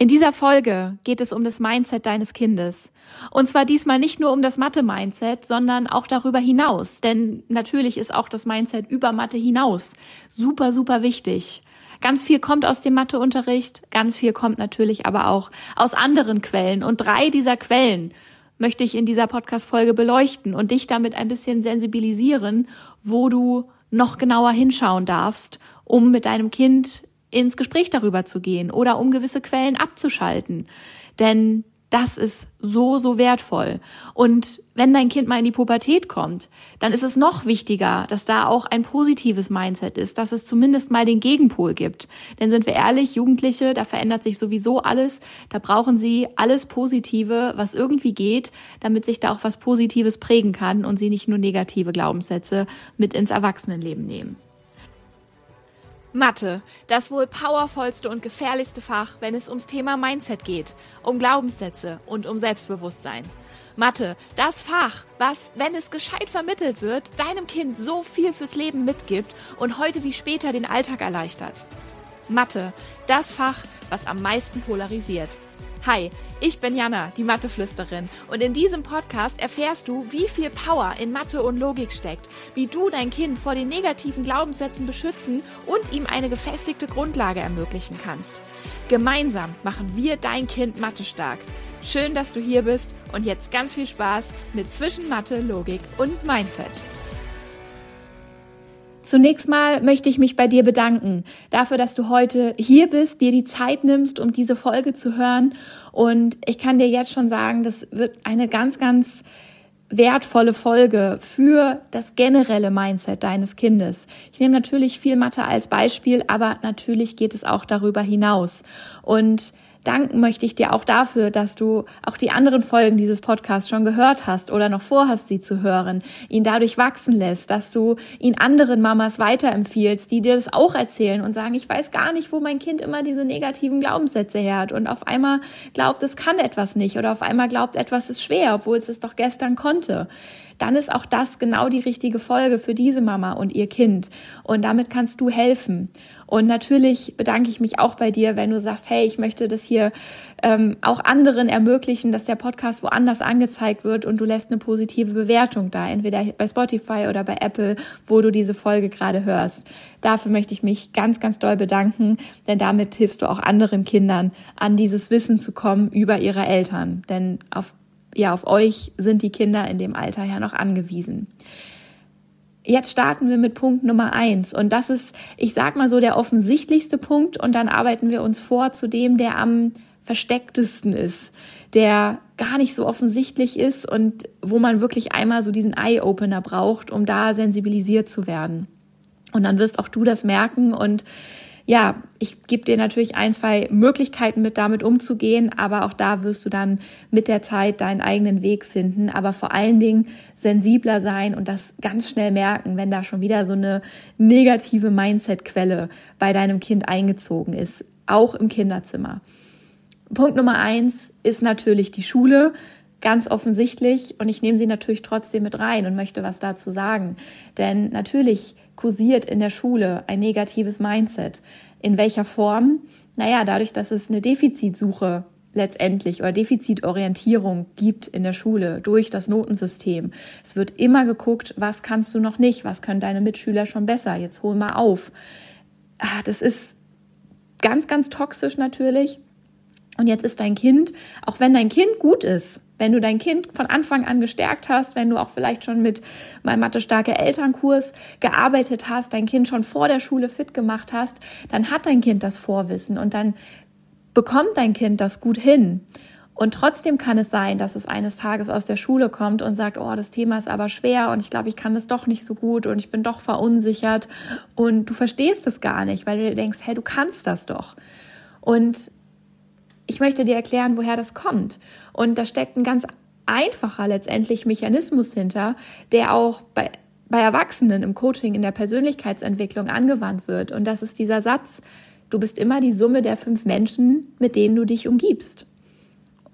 In dieser Folge geht es um das Mindset deines Kindes. Und zwar diesmal nicht nur um das Mathe-Mindset, sondern auch darüber hinaus. Denn natürlich ist auch das Mindset über Mathe hinaus super, super wichtig. Ganz viel kommt aus dem Matheunterricht, ganz viel kommt natürlich aber auch aus anderen Quellen. Und drei dieser Quellen möchte ich in dieser Podcast-Folge beleuchten und dich damit ein bisschen sensibilisieren, wo du noch genauer hinschauen darfst, um mit deinem Kind ins Gespräch darüber zu gehen oder um gewisse Quellen abzuschalten. Denn das ist so, so wertvoll. Und wenn dein Kind mal in die Pubertät kommt, dann ist es noch wichtiger, dass da auch ein positives Mindset ist, dass es zumindest mal den Gegenpol gibt. Denn sind wir ehrlich, Jugendliche, da verändert sich sowieso alles. Da brauchen sie alles Positive, was irgendwie geht, damit sich da auch was Positives prägen kann und sie nicht nur negative Glaubenssätze mit ins Erwachsenenleben nehmen. Mathe, das wohl powervollste und gefährlichste Fach, wenn es ums Thema Mindset geht, um Glaubenssätze und um Selbstbewusstsein. Mathe, das Fach, was, wenn es gescheit vermittelt wird, deinem Kind so viel fürs Leben mitgibt und heute wie später den Alltag erleichtert. Mathe, das Fach, was am meisten polarisiert. Hi, ich bin Jana, die Matheflüsterin und in diesem Podcast erfährst du, wie viel Power in Mathe und Logik steckt, wie du dein Kind vor den negativen Glaubenssätzen beschützen und ihm eine gefestigte Grundlage ermöglichen kannst. Gemeinsam machen wir dein Kind Mathe stark. Schön, dass du hier bist und jetzt ganz viel Spaß mit Zwischen Mathe, Logik und Mindset. Zunächst mal möchte ich mich bei dir bedanken dafür, dass du heute hier bist, dir die Zeit nimmst, um diese Folge zu hören. Und ich kann dir jetzt schon sagen, das wird eine ganz, ganz wertvolle Folge für das generelle Mindset deines Kindes. Ich nehme natürlich viel Mathe als Beispiel, aber natürlich geht es auch darüber hinaus. Und danken möchte ich dir auch dafür, dass du auch die anderen Folgen dieses Podcasts schon gehört hast oder noch vorhast, sie zu hören, ihn dadurch wachsen lässt, dass du ihn anderen Mamas weiterempfiehlst, die dir das auch erzählen und sagen, ich weiß gar nicht, wo mein Kind immer diese negativen Glaubenssätze her hat. Und auf einmal glaubt, es kann etwas nicht oder auf einmal glaubt, etwas ist schwer, obwohl es es doch gestern konnte dann ist auch das genau die richtige Folge für diese Mama und ihr Kind. Und damit kannst du helfen. Und natürlich bedanke ich mich auch bei dir, wenn du sagst, hey, ich möchte das hier ähm, auch anderen ermöglichen, dass der Podcast woanders angezeigt wird und du lässt eine positive Bewertung da, entweder bei Spotify oder bei Apple, wo du diese Folge gerade hörst. Dafür möchte ich mich ganz, ganz doll bedanken, denn damit hilfst du auch anderen Kindern, an dieses Wissen zu kommen über ihre Eltern. Denn auf ja, auf euch sind die Kinder in dem Alter ja noch angewiesen. Jetzt starten wir mit Punkt Nummer eins. Und das ist, ich sag mal so, der offensichtlichste Punkt. Und dann arbeiten wir uns vor zu dem, der am verstecktesten ist, der gar nicht so offensichtlich ist und wo man wirklich einmal so diesen Eye-Opener braucht, um da sensibilisiert zu werden. Und dann wirst auch du das merken und ja, ich gebe dir natürlich ein, zwei Möglichkeiten mit damit umzugehen, aber auch da wirst du dann mit der Zeit deinen eigenen Weg finden, aber vor allen Dingen sensibler sein und das ganz schnell merken, wenn da schon wieder so eine negative Mindset-Quelle bei deinem Kind eingezogen ist, auch im Kinderzimmer. Punkt Nummer eins ist natürlich die Schule ganz offensichtlich und ich nehme sie natürlich trotzdem mit rein und möchte was dazu sagen. Denn natürlich kursiert in der Schule ein negatives Mindset. In welcher Form? Naja, dadurch, dass es eine Defizitsuche letztendlich oder Defizitorientierung gibt in der Schule durch das Notensystem. Es wird immer geguckt, was kannst du noch nicht, was können deine Mitschüler schon besser, jetzt hol mal auf. Ah, das ist ganz, ganz toxisch natürlich. Und jetzt ist dein Kind, auch wenn dein Kind gut ist, wenn du dein Kind von Anfang an gestärkt hast, wenn du auch vielleicht schon mit meinem Mathe-starke Elternkurs gearbeitet hast, dein Kind schon vor der Schule fit gemacht hast, dann hat dein Kind das Vorwissen und dann bekommt dein Kind das gut hin. Und trotzdem kann es sein, dass es eines Tages aus der Schule kommt und sagt, oh, das Thema ist aber schwer und ich glaube, ich kann das doch nicht so gut und ich bin doch verunsichert und du verstehst es gar nicht, weil du denkst, hey, du kannst das doch. Und ich möchte dir erklären, woher das kommt. Und da steckt ein ganz einfacher letztendlich Mechanismus hinter, der auch bei, bei Erwachsenen im Coaching, in der Persönlichkeitsentwicklung angewandt wird. Und das ist dieser Satz, du bist immer die Summe der fünf Menschen, mit denen du dich umgibst.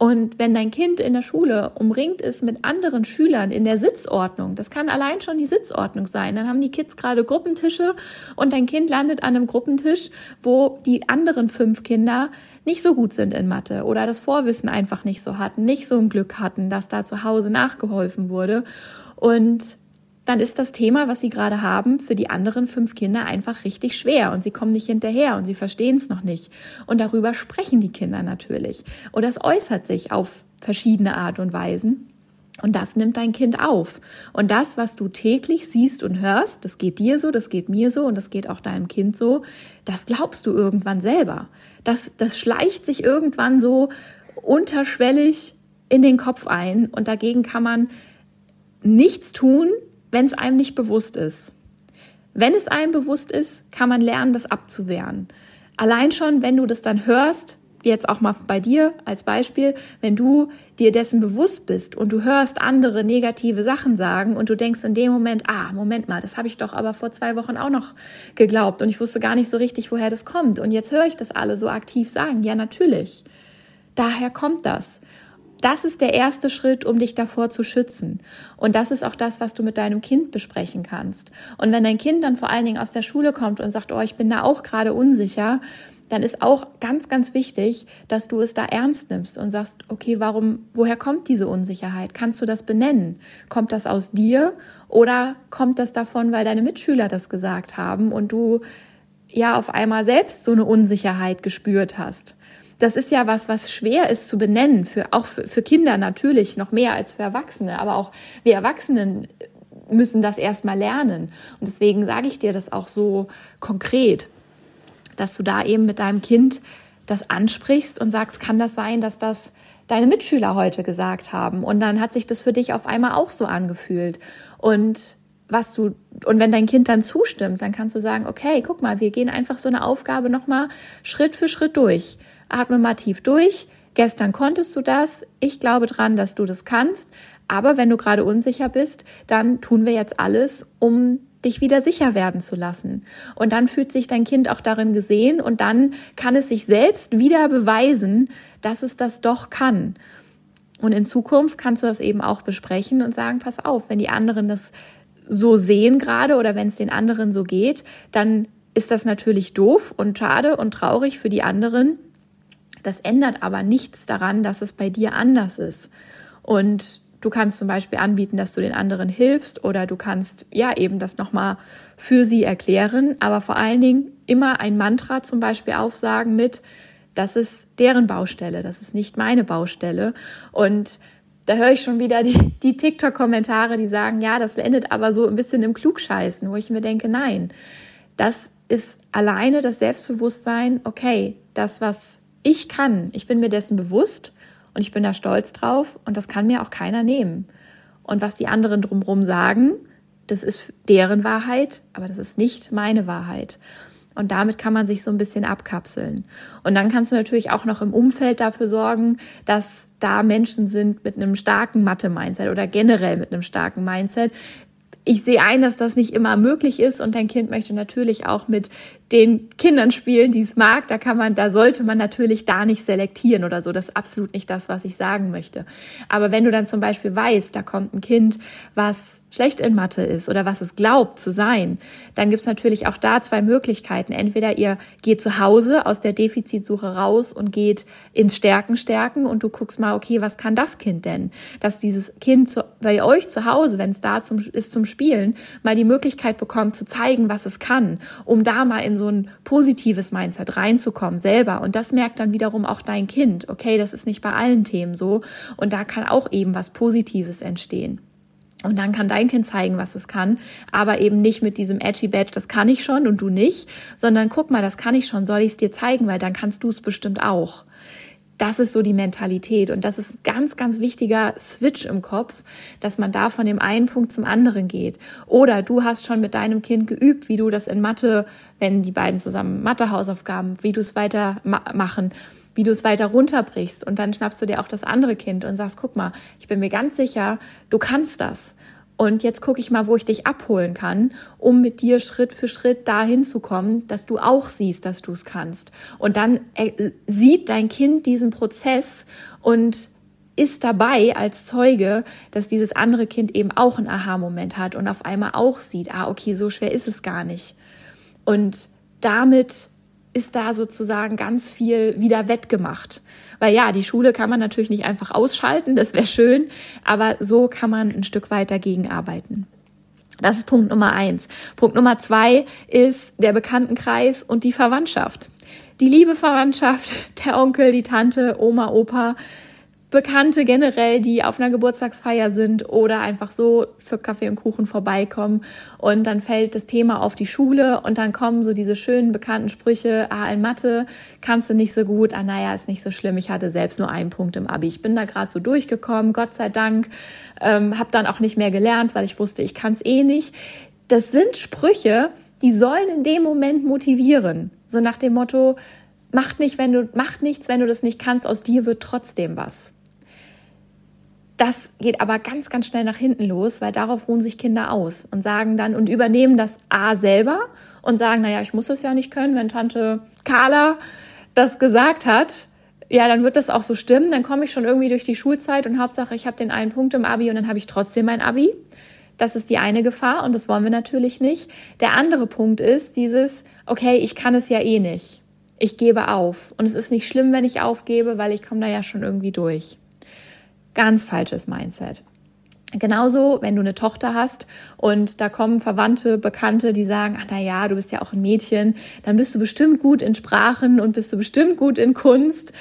Und wenn dein Kind in der Schule umringt ist mit anderen Schülern in der Sitzordnung, das kann allein schon die Sitzordnung sein, dann haben die Kids gerade Gruppentische und dein Kind landet an einem Gruppentisch, wo die anderen fünf Kinder nicht so gut sind in Mathe oder das Vorwissen einfach nicht so hatten, nicht so ein Glück hatten, dass da zu Hause nachgeholfen wurde. Und dann ist das Thema, was sie gerade haben, für die anderen fünf Kinder einfach richtig schwer und sie kommen nicht hinterher und sie verstehen es noch nicht. Und darüber sprechen die Kinder natürlich. Und das äußert sich auf verschiedene Art und Weisen. Und das nimmt dein Kind auf. Und das, was du täglich siehst und hörst, das geht dir so, das geht mir so und das geht auch deinem Kind so, das glaubst du irgendwann selber. Das, das schleicht sich irgendwann so unterschwellig in den Kopf ein und dagegen kann man nichts tun, wenn es einem nicht bewusst ist. Wenn es einem bewusst ist, kann man lernen, das abzuwehren. Allein schon, wenn du das dann hörst, jetzt auch mal bei dir als Beispiel, wenn du dir dessen bewusst bist und du hörst andere negative Sachen sagen und du denkst in dem Moment, ah, Moment mal, das habe ich doch aber vor zwei Wochen auch noch geglaubt und ich wusste gar nicht so richtig, woher das kommt. Und jetzt höre ich das alle so aktiv sagen. Ja, natürlich. Daher kommt das. Das ist der erste Schritt, um dich davor zu schützen. Und das ist auch das, was du mit deinem Kind besprechen kannst. Und wenn dein Kind dann vor allen Dingen aus der Schule kommt und sagt, oh, ich bin da auch gerade unsicher, dann ist auch ganz, ganz wichtig, dass du es da ernst nimmst und sagst, okay, warum, woher kommt diese Unsicherheit? Kannst du das benennen? Kommt das aus dir oder kommt das davon, weil deine Mitschüler das gesagt haben und du ja auf einmal selbst so eine Unsicherheit gespürt hast? Das ist ja was, was schwer ist zu benennen, für, auch für, für Kinder natürlich, noch mehr als für Erwachsene, aber auch wir Erwachsenen müssen das erstmal lernen. Und deswegen sage ich dir das auch so konkret, dass du da eben mit deinem Kind das ansprichst und sagst, kann das sein, dass das deine Mitschüler heute gesagt haben? Und dann hat sich das für dich auf einmal auch so angefühlt. Und was du und wenn dein Kind dann zustimmt, dann kannst du sagen, okay, guck mal, wir gehen einfach so eine Aufgabe noch mal Schritt für Schritt durch. Atme mal tief durch. Gestern konntest du das. Ich glaube dran, dass du das kannst. Aber wenn du gerade unsicher bist, dann tun wir jetzt alles, um dich wieder sicher werden zu lassen. Und dann fühlt sich dein Kind auch darin gesehen und dann kann es sich selbst wieder beweisen, dass es das doch kann. Und in Zukunft kannst du das eben auch besprechen und sagen, pass auf, wenn die anderen das so sehen gerade oder wenn es den anderen so geht, dann ist das natürlich doof und schade und traurig für die anderen. Das ändert aber nichts daran, dass es bei dir anders ist. Und du kannst zum Beispiel anbieten, dass du den anderen hilfst oder du kannst ja eben das nochmal für sie erklären, aber vor allen Dingen immer ein Mantra zum Beispiel aufsagen mit, das ist deren Baustelle, das ist nicht meine Baustelle. Und da höre ich schon wieder die, die TikTok-Kommentare, die sagen, ja, das endet aber so ein bisschen im Klugscheißen, wo ich mir denke, nein, das ist alleine das Selbstbewusstsein, okay, das, was ich kann, ich bin mir dessen bewusst und ich bin da stolz drauf und das kann mir auch keiner nehmen. Und was die anderen drumherum sagen, das ist deren Wahrheit, aber das ist nicht meine Wahrheit. Und damit kann man sich so ein bisschen abkapseln. Und dann kannst du natürlich auch noch im Umfeld dafür sorgen, dass da Menschen sind mit einem starken Mathe-Mindset oder generell mit einem starken Mindset, ich sehe ein, dass das nicht immer möglich ist und dein Kind möchte natürlich auch mit den Kindern spielen, die es mag. Da kann man, da sollte man natürlich da nicht selektieren oder so. Das ist absolut nicht das, was ich sagen möchte. Aber wenn du dann zum Beispiel weißt, da kommt ein Kind, was schlecht in Mathe ist oder was es glaubt zu sein, dann gibt's natürlich auch da zwei Möglichkeiten. Entweder ihr geht zu Hause aus der Defizitsuche raus und geht ins Stärken stärken und du guckst mal, okay, was kann das Kind denn? Dass dieses Kind zu, bei euch zu Hause, wenn es da zum, ist zum Spielen, mal die Möglichkeit bekommt zu zeigen, was es kann, um da mal in so ein positives Mindset reinzukommen selber. Und das merkt dann wiederum auch dein Kind. Okay, das ist nicht bei allen Themen so. Und da kann auch eben was Positives entstehen. Und dann kann dein Kind zeigen, was es kann, aber eben nicht mit diesem edgy Badge, das kann ich schon und du nicht, sondern guck mal, das kann ich schon, soll ich es dir zeigen, weil dann kannst du es bestimmt auch. Das ist so die Mentalität und das ist ein ganz, ganz wichtiger Switch im Kopf, dass man da von dem einen Punkt zum anderen geht. Oder du hast schon mit deinem Kind geübt, wie du das in Mathe, wenn die beiden zusammen Mathe-Hausaufgaben, wie du es weiter ma machen wie du es weiter runterbrichst. Und dann schnappst du dir auch das andere Kind und sagst, guck mal, ich bin mir ganz sicher, du kannst das. Und jetzt gucke ich mal, wo ich dich abholen kann, um mit dir Schritt für Schritt dahin zu kommen, dass du auch siehst, dass du es kannst. Und dann äh, sieht dein Kind diesen Prozess und ist dabei als Zeuge, dass dieses andere Kind eben auch einen Aha-Moment hat und auf einmal auch sieht, ah, okay, so schwer ist es gar nicht. Und damit ist da sozusagen ganz viel wieder wettgemacht. Weil ja, die Schule kann man natürlich nicht einfach ausschalten, das wäre schön, aber so kann man ein Stück weit dagegen arbeiten. Das ist Punkt Nummer eins. Punkt Nummer zwei ist der Bekanntenkreis und die Verwandtschaft. Die liebe Verwandtschaft, der Onkel, die Tante, Oma, Opa, Bekannte generell, die auf einer Geburtstagsfeier sind oder einfach so für Kaffee und Kuchen vorbeikommen. Und dann fällt das Thema auf die Schule und dann kommen so diese schönen bekannten Sprüche, ah, in Mathe kannst du nicht so gut, ah, naja, ist nicht so schlimm, ich hatte selbst nur einen Punkt im Abi. Ich bin da gerade so durchgekommen, Gott sei Dank, ähm, habe dann auch nicht mehr gelernt, weil ich wusste, ich kann es eh nicht. Das sind Sprüche, die sollen in dem Moment motivieren. So nach dem Motto, macht nicht, wenn du, macht nichts, wenn du das nicht kannst, aus dir wird trotzdem was. Das geht aber ganz, ganz schnell nach hinten los, weil darauf ruhen sich Kinder aus und sagen dann und übernehmen das A selber und sagen, naja, ich muss das ja nicht können, wenn Tante Carla das gesagt hat, ja, dann wird das auch so stimmen, dann komme ich schon irgendwie durch die Schulzeit und Hauptsache, ich habe den einen Punkt im Abi und dann habe ich trotzdem mein Abi. Das ist die eine Gefahr und das wollen wir natürlich nicht. Der andere Punkt ist dieses, okay, ich kann es ja eh nicht. Ich gebe auf. Und es ist nicht schlimm, wenn ich aufgebe, weil ich komme da ja schon irgendwie durch. Ganz falsches Mindset. Genauso, wenn du eine Tochter hast und da kommen Verwandte, Bekannte, die sagen, ach na ja, du bist ja auch ein Mädchen, dann bist du bestimmt gut in Sprachen und bist du bestimmt gut in Kunst.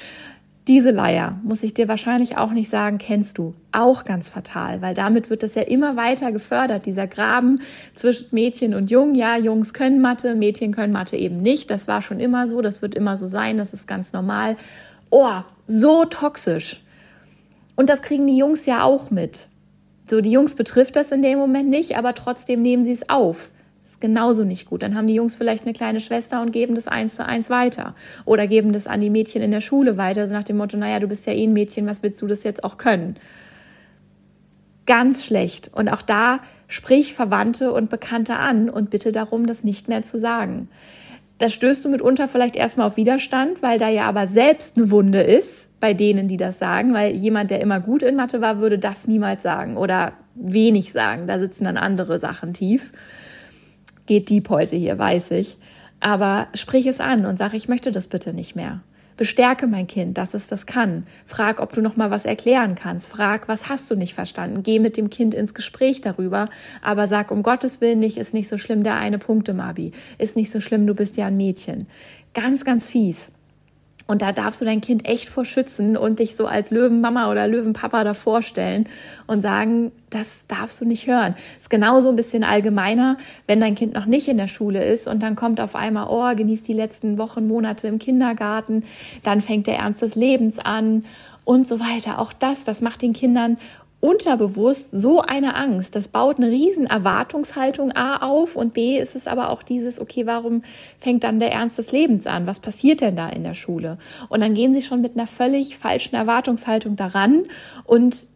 Diese Leier, muss ich dir wahrscheinlich auch nicht sagen, kennst du. Auch ganz fatal, weil damit wird das ja immer weiter gefördert, dieser Graben zwischen Mädchen und Jungen. Ja, Jungs können Mathe, Mädchen können Mathe eben nicht. Das war schon immer so, das wird immer so sein, das ist ganz normal. Oh, so toxisch. Und das kriegen die Jungs ja auch mit. So, die Jungs betrifft das in dem Moment nicht, aber trotzdem nehmen sie es auf. Ist genauso nicht gut. Dann haben die Jungs vielleicht eine kleine Schwester und geben das eins zu eins weiter. Oder geben das an die Mädchen in der Schule weiter, so nach dem Motto, naja, du bist ja eh ein Mädchen, was willst du das jetzt auch können? Ganz schlecht. Und auch da sprich Verwandte und Bekannte an und bitte darum, das nicht mehr zu sagen. Da stößt du mitunter vielleicht erstmal auf Widerstand, weil da ja aber selbst eine Wunde ist bei denen, die das sagen, weil jemand, der immer gut in Mathe war, würde das niemals sagen oder wenig sagen. Da sitzen dann andere Sachen tief. Geht deep heute hier, weiß ich. Aber sprich es an und sag, ich möchte das bitte nicht mehr. Bestärke mein Kind, dass es das kann. Frag, ob du noch mal was erklären kannst. Frag, was hast du nicht verstanden? Geh mit dem Kind ins Gespräch darüber, aber sag um Gottes Willen nicht, ist nicht so schlimm der eine Punkt im Abi. Ist nicht so schlimm, du bist ja ein Mädchen. Ganz, ganz fies. Und da darfst du dein Kind echt vor schützen und dich so als Löwenmama oder Löwenpapa davor stellen und sagen, das darfst du nicht hören. Ist genauso ein bisschen allgemeiner, wenn dein Kind noch nicht in der Schule ist und dann kommt auf einmal, oh, genießt die letzten Wochen, Monate im Kindergarten, dann fängt der Ernst des Lebens an und so weiter. Auch das, das macht den Kindern unterbewusst so eine Angst. Das baut eine riesen Erwartungshaltung A auf und B ist es aber auch dieses, okay, warum fängt dann der Ernst des Lebens an? Was passiert denn da in der Schule? Und dann gehen sie schon mit einer völlig falschen Erwartungshaltung daran und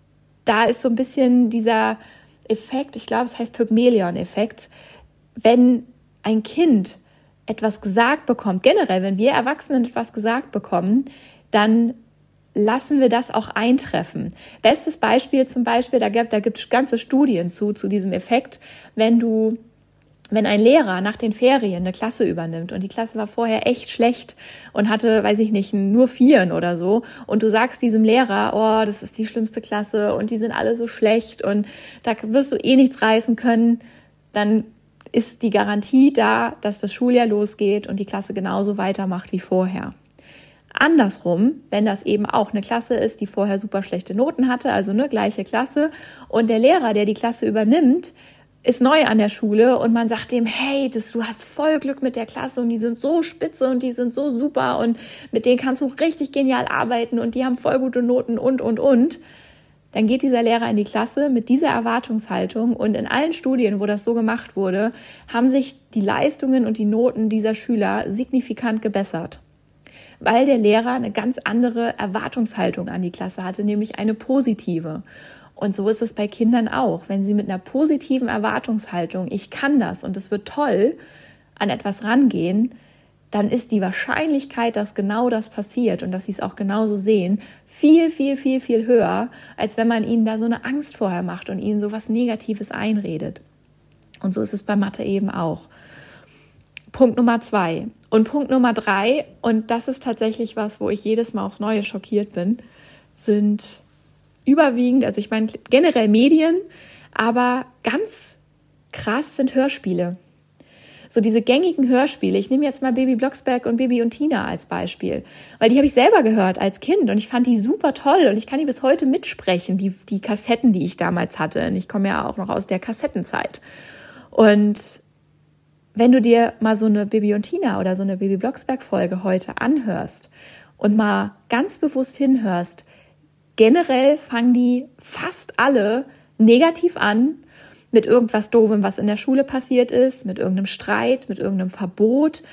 da ist so ein bisschen dieser Effekt, ich glaube, es heißt Pygmalion-Effekt, wenn ein Kind etwas gesagt bekommt, generell, wenn wir Erwachsenen etwas gesagt bekommen, dann lassen wir das auch eintreffen. Bestes Beispiel zum Beispiel, da gibt, da gibt es ganze Studien zu, zu diesem Effekt, wenn du wenn ein Lehrer nach den Ferien eine Klasse übernimmt und die Klasse war vorher echt schlecht und hatte, weiß ich nicht, nur Vieren oder so und du sagst diesem Lehrer, oh, das ist die schlimmste Klasse und die sind alle so schlecht und da wirst du eh nichts reißen können, dann ist die Garantie da, dass das Schuljahr losgeht und die Klasse genauso weitermacht wie vorher. Andersrum, wenn das eben auch eine Klasse ist, die vorher super schlechte Noten hatte, also eine gleiche Klasse, und der Lehrer, der die Klasse übernimmt, ist neu an der Schule und man sagt dem, hey, das, du hast voll Glück mit der Klasse und die sind so spitze und die sind so super und mit denen kannst du richtig genial arbeiten und die haben voll gute Noten und, und, und. Dann geht dieser Lehrer in die Klasse mit dieser Erwartungshaltung und in allen Studien, wo das so gemacht wurde, haben sich die Leistungen und die Noten dieser Schüler signifikant gebessert weil der Lehrer eine ganz andere Erwartungshaltung an die Klasse hatte, nämlich eine positive. Und so ist es bei Kindern auch. Wenn sie mit einer positiven Erwartungshaltung, ich kann das und es wird toll, an etwas rangehen, dann ist die Wahrscheinlichkeit, dass genau das passiert und dass sie es auch genauso sehen, viel, viel, viel, viel höher, als wenn man ihnen da so eine Angst vorher macht und ihnen so was Negatives einredet. Und so ist es bei Mathe eben auch. Punkt Nummer zwei. Und Punkt Nummer drei, und das ist tatsächlich was, wo ich jedes Mal aufs Neue schockiert bin, sind überwiegend, also ich meine generell Medien, aber ganz krass sind Hörspiele so diese gängigen Hörspiele. Ich nehme jetzt mal Baby Blocksberg und Baby und Tina als Beispiel, weil die habe ich selber gehört als Kind und ich fand die super toll und ich kann die bis heute mitsprechen, die, die Kassetten, die ich damals hatte. Und ich komme ja auch noch aus der Kassettenzeit. Und wenn du dir mal so eine Baby und Tina oder so eine Baby Blocksberg Folge heute anhörst und mal ganz bewusst hinhörst, generell fangen die fast alle negativ an mit irgendwas Doofem, was in der Schule passiert ist, mit irgendeinem Streit, mit irgendeinem Verbot.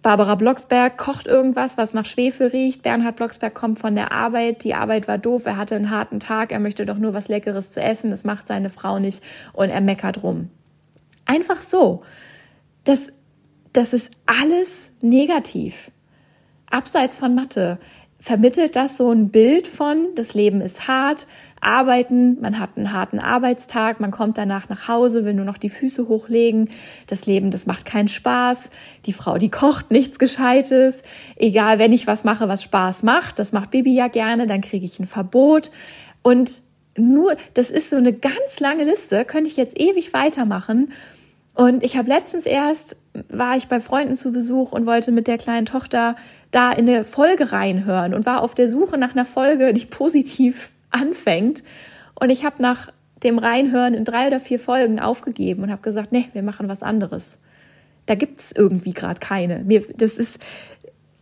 Barbara Blocksberg kocht irgendwas, was nach Schwefel riecht. Bernhard Blocksberg kommt von der Arbeit. Die Arbeit war doof. Er hatte einen harten Tag. Er möchte doch nur was Leckeres zu essen. Das macht seine Frau nicht und er meckert rum. Einfach so. Das, das ist alles negativ. Abseits von Mathe. Vermittelt das so ein Bild von, das Leben ist hart, arbeiten, man hat einen harten Arbeitstag, man kommt danach nach Hause, will nur noch die Füße hochlegen, das Leben, das macht keinen Spaß, die Frau, die kocht nichts Gescheites, egal, wenn ich was mache, was Spaß macht, das macht Bibi ja gerne, dann kriege ich ein Verbot. Und nur, das ist so eine ganz lange Liste, könnte ich jetzt ewig weitermachen und ich habe letztens erst, war ich bei Freunden zu Besuch und wollte mit der kleinen Tochter da in eine Folge reinhören und war auf der Suche nach einer Folge, die positiv anfängt. Und ich habe nach dem Reinhören in drei oder vier Folgen aufgegeben und habe gesagt, nee, wir machen was anderes. Da gibt's irgendwie gerade keine. Mir, das ist,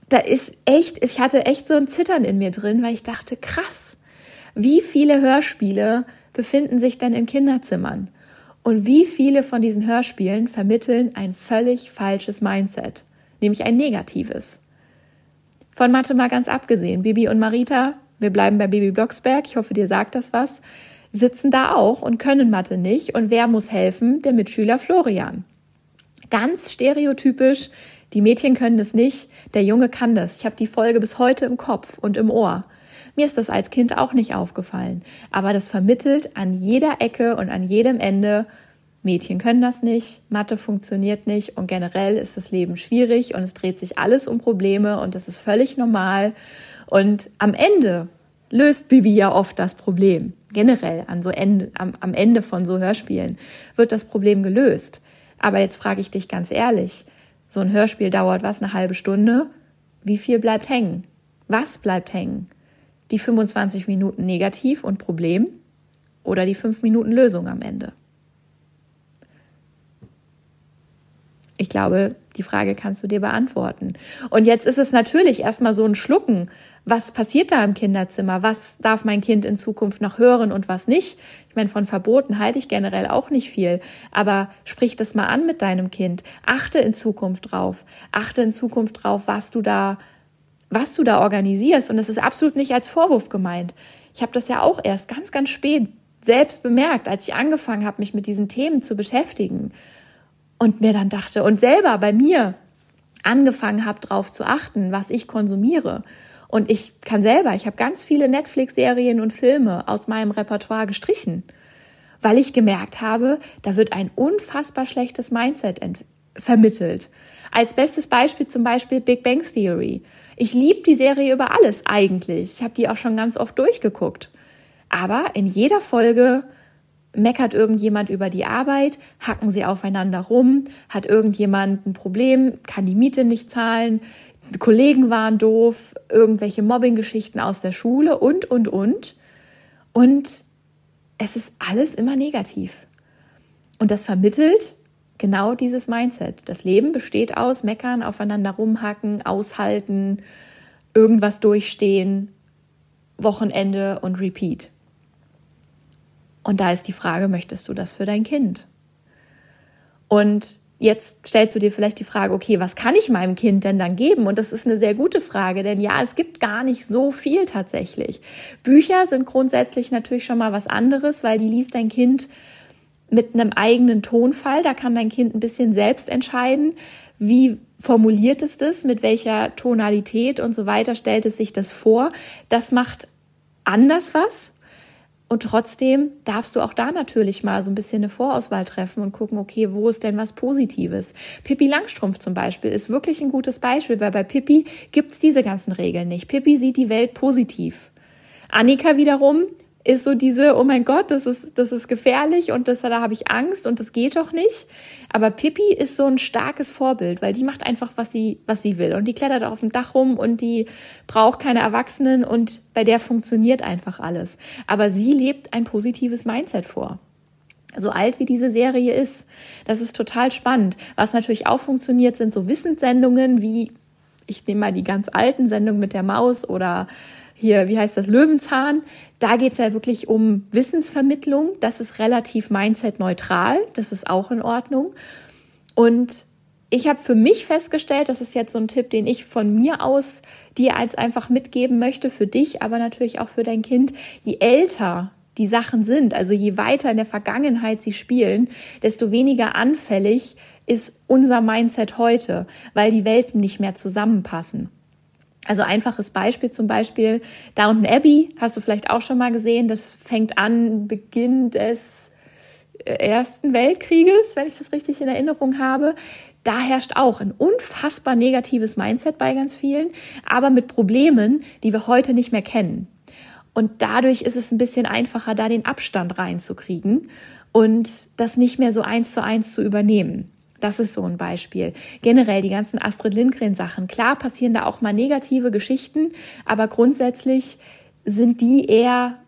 da ist echt, ich hatte echt so ein Zittern in mir drin, weil ich dachte, krass, wie viele Hörspiele befinden sich denn in Kinderzimmern? Und wie viele von diesen Hörspielen vermitteln ein völlig falsches Mindset, nämlich ein negatives. Von Mathe mal ganz abgesehen. Bibi und Marita, wir bleiben bei Bibi Blocksberg, ich hoffe, dir sagt das was, sitzen da auch und können Mathe nicht. Und wer muss helfen? Der Mitschüler Florian. Ganz stereotypisch, die Mädchen können es nicht, der Junge kann das. Ich habe die Folge bis heute im Kopf und im Ohr. Mir ist das als Kind auch nicht aufgefallen, aber das vermittelt an jeder Ecke und an jedem Ende, Mädchen können das nicht, Mathe funktioniert nicht und generell ist das Leben schwierig und es dreht sich alles um Probleme und das ist völlig normal. Und am Ende löst Bibi ja oft das Problem. Generell an so Ende, am, am Ende von so Hörspielen wird das Problem gelöst. Aber jetzt frage ich dich ganz ehrlich, so ein Hörspiel dauert was, eine halbe Stunde? Wie viel bleibt hängen? Was bleibt hängen? Die 25 Minuten negativ und Problem oder die 5 Minuten Lösung am Ende? Ich glaube, die Frage kannst du dir beantworten. Und jetzt ist es natürlich erstmal so ein Schlucken. Was passiert da im Kinderzimmer? Was darf mein Kind in Zukunft noch hören und was nicht? Ich meine, von Verboten halte ich generell auch nicht viel. Aber sprich das mal an mit deinem Kind. Achte in Zukunft drauf. Achte in Zukunft drauf, was du da, was du da organisierst. Und das ist absolut nicht als Vorwurf gemeint. Ich habe das ja auch erst ganz, ganz spät selbst bemerkt, als ich angefangen habe, mich mit diesen Themen zu beschäftigen und mir dann dachte und selber bei mir angefangen habe, darauf zu achten, was ich konsumiere. Und ich kann selber, ich habe ganz viele Netflix-Serien und Filme aus meinem Repertoire gestrichen, weil ich gemerkt habe, da wird ein unfassbar schlechtes Mindset vermittelt. Als bestes Beispiel zum Beispiel Big Bang Theory. Ich liebe die Serie über alles eigentlich. Ich habe die auch schon ganz oft durchgeguckt. Aber in jeder Folge meckert irgendjemand über die Arbeit, hacken sie aufeinander rum, hat irgendjemand ein Problem, kann die Miete nicht zahlen, Kollegen waren doof, irgendwelche Mobbing-Geschichten aus der Schule und, und, und. Und es ist alles immer negativ. Und das vermittelt genau dieses Mindset. Das Leben besteht aus Meckern, aufeinander rumhacken, aushalten, irgendwas durchstehen, Wochenende und Repeat. Und da ist die Frage, möchtest du das für dein Kind? Und jetzt stellst du dir vielleicht die Frage, okay, was kann ich meinem Kind denn dann geben? Und das ist eine sehr gute Frage, denn ja, es gibt gar nicht so viel tatsächlich. Bücher sind grundsätzlich natürlich schon mal was anderes, weil die liest dein Kind mit einem eigenen Tonfall. Da kann dein Kind ein bisschen selbst entscheiden, wie formuliert es das, mit welcher Tonalität und so weiter stellt es sich das vor. Das macht anders was. Und trotzdem darfst du auch da natürlich mal so ein bisschen eine Vorauswahl treffen und gucken, okay, wo ist denn was Positives? Pippi Langstrumpf zum Beispiel ist wirklich ein gutes Beispiel, weil bei Pippi gibt's diese ganzen Regeln nicht. Pippi sieht die Welt positiv. Annika wiederum ist so diese, oh mein Gott, das ist, das ist gefährlich und das, da habe ich Angst und das geht doch nicht. Aber Pippi ist so ein starkes Vorbild, weil die macht einfach, was sie, was sie will. Und die klettert auf dem Dach rum und die braucht keine Erwachsenen und bei der funktioniert einfach alles. Aber sie lebt ein positives Mindset vor so alt wie diese Serie ist. Das ist total spannend. Was natürlich auch funktioniert, sind so Wissenssendungen wie, ich nehme mal die ganz alten Sendungen mit der Maus oder hier, wie heißt das, Löwenzahn. Da geht es ja wirklich um Wissensvermittlung. Das ist relativ mindset-neutral. Das ist auch in Ordnung. Und ich habe für mich festgestellt, das ist jetzt so ein Tipp, den ich von mir aus dir als einfach mitgeben möchte, für dich, aber natürlich auch für dein Kind. Je älter die Sachen sind, also je weiter in der Vergangenheit sie spielen, desto weniger anfällig ist unser Mindset heute, weil die Welten nicht mehr zusammenpassen. Also einfaches Beispiel zum Beispiel Downton Abbey, hast du vielleicht auch schon mal gesehen. Das fängt an, Beginn des äh, Ersten Weltkrieges, wenn ich das richtig in Erinnerung habe. Da herrscht auch ein unfassbar negatives Mindset bei ganz vielen, aber mit Problemen, die wir heute nicht mehr kennen. Und dadurch ist es ein bisschen einfacher, da den Abstand reinzukriegen und das nicht mehr so eins zu eins zu übernehmen. Das ist so ein Beispiel. Generell die ganzen Astrid Lindgren Sachen. Klar passieren da auch mal negative Geschichten, aber grundsätzlich sind die eher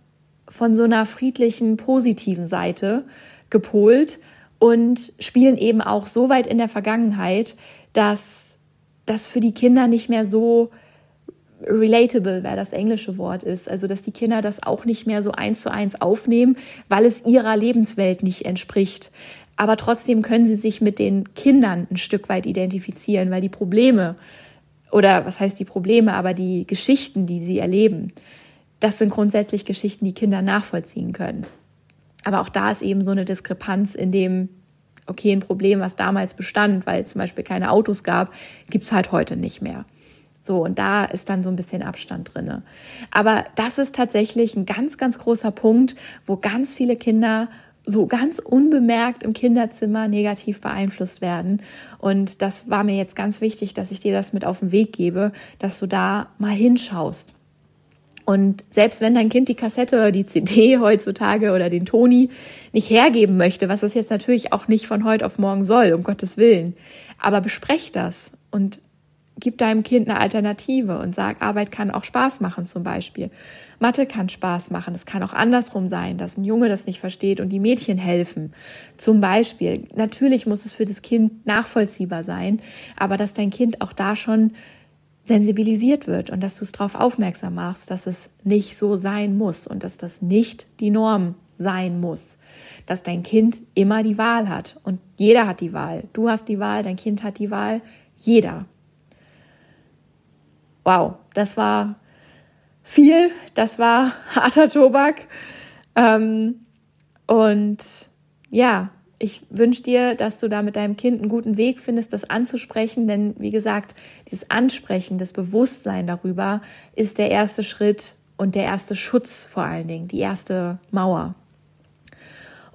von so einer friedlichen, positiven Seite gepolt und spielen eben auch so weit in der Vergangenheit, dass das für die Kinder nicht mehr so relatable, wer das englische Wort ist. Also, dass die Kinder das auch nicht mehr so eins zu eins aufnehmen, weil es ihrer Lebenswelt nicht entspricht aber trotzdem können sie sich mit den Kindern ein Stück weit identifizieren, weil die Probleme oder was heißt die Probleme, aber die Geschichten, die sie erleben, das sind grundsätzlich Geschichten, die Kinder nachvollziehen können. Aber auch da ist eben so eine Diskrepanz in dem, okay, ein Problem, was damals bestand, weil es zum Beispiel keine Autos gab, gibt es halt heute nicht mehr. So, und da ist dann so ein bisschen Abstand drinne. Aber das ist tatsächlich ein ganz, ganz großer Punkt, wo ganz viele Kinder so ganz unbemerkt im Kinderzimmer negativ beeinflusst werden. Und das war mir jetzt ganz wichtig, dass ich dir das mit auf den Weg gebe, dass du da mal hinschaust. Und selbst wenn dein Kind die Kassette oder die CD heutzutage oder den Toni nicht hergeben möchte, was es jetzt natürlich auch nicht von heute auf morgen soll, um Gottes Willen, aber besprech das und gib deinem Kind eine Alternative und sag, Arbeit kann auch Spaß machen zum Beispiel. Mathe kann Spaß machen. Es kann auch andersrum sein, dass ein Junge das nicht versteht und die Mädchen helfen. Zum Beispiel. Natürlich muss es für das Kind nachvollziehbar sein, aber dass dein Kind auch da schon sensibilisiert wird und dass du es darauf aufmerksam machst, dass es nicht so sein muss und dass das nicht die Norm sein muss. Dass dein Kind immer die Wahl hat und jeder hat die Wahl. Du hast die Wahl, dein Kind hat die Wahl, jeder wow, das war viel, das war harter Tobak. Ähm, und ja, ich wünsche dir, dass du da mit deinem Kind einen guten Weg findest, das anzusprechen, denn wie gesagt, dieses Ansprechen, das Bewusstsein darüber ist der erste Schritt und der erste Schutz vor allen Dingen, die erste Mauer.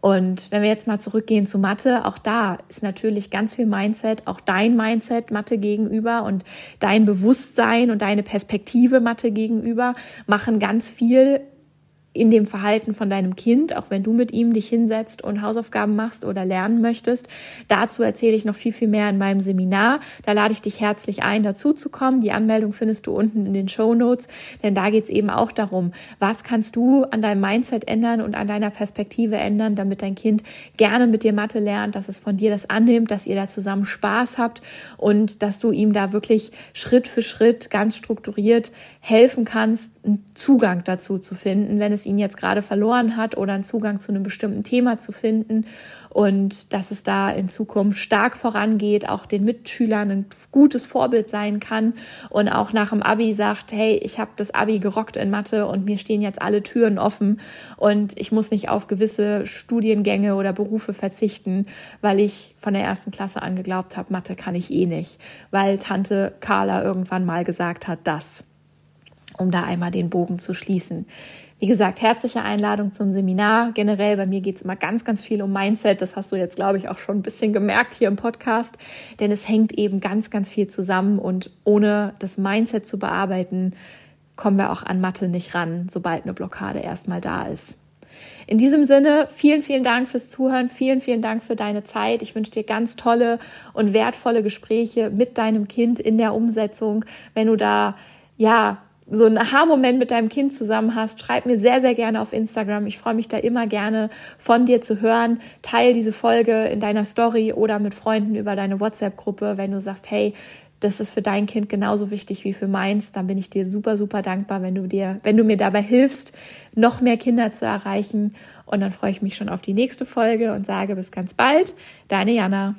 Und wenn wir jetzt mal zurückgehen zu Mathe, auch da ist natürlich ganz viel Mindset, auch dein Mindset Mathe gegenüber und dein Bewusstsein und deine Perspektive Mathe gegenüber machen ganz viel in dem Verhalten von deinem Kind, auch wenn du mit ihm dich hinsetzt und Hausaufgaben machst oder lernen möchtest. Dazu erzähle ich noch viel, viel mehr in meinem Seminar. Da lade ich dich herzlich ein, dazu zu kommen. Die Anmeldung findest du unten in den Show Notes, denn da geht es eben auch darum, was kannst du an deinem Mindset ändern und an deiner Perspektive ändern, damit dein Kind gerne mit dir Mathe lernt, dass es von dir das annimmt, dass ihr da zusammen Spaß habt und dass du ihm da wirklich Schritt für Schritt ganz strukturiert helfen kannst, einen Zugang dazu zu finden, wenn es Ihn jetzt gerade verloren hat oder einen Zugang zu einem bestimmten Thema zu finden. Und dass es da in Zukunft stark vorangeht, auch den Mitschülern ein gutes Vorbild sein kann. Und auch nach dem Abi sagt, hey, ich habe das Abi gerockt in Mathe und mir stehen jetzt alle Türen offen. Und ich muss nicht auf gewisse Studiengänge oder Berufe verzichten, weil ich von der ersten Klasse an geglaubt habe, Mathe kann ich eh nicht, weil Tante Carla irgendwann mal gesagt hat, das um da einmal den Bogen zu schließen. Wie gesagt, herzliche Einladung zum Seminar. Generell bei mir geht es immer ganz, ganz viel um Mindset. Das hast du jetzt, glaube ich, auch schon ein bisschen gemerkt hier im Podcast. Denn es hängt eben ganz, ganz viel zusammen. Und ohne das Mindset zu bearbeiten, kommen wir auch an Mathe nicht ran, sobald eine Blockade erstmal da ist. In diesem Sinne, vielen, vielen Dank fürs Zuhören. Vielen, vielen Dank für deine Zeit. Ich wünsche dir ganz tolle und wertvolle Gespräche mit deinem Kind in der Umsetzung. Wenn du da, ja, so einen Aha-Moment mit deinem Kind zusammen hast, schreib mir sehr, sehr gerne auf Instagram. Ich freue mich da immer gerne von dir zu hören. Teil diese Folge in deiner Story oder mit Freunden über deine WhatsApp-Gruppe, wenn du sagst, hey, das ist für dein Kind genauso wichtig wie für meins, dann bin ich dir super, super dankbar, wenn du dir, wenn du mir dabei hilfst, noch mehr Kinder zu erreichen. Und dann freue ich mich schon auf die nächste Folge und sage bis ganz bald. Deine Jana.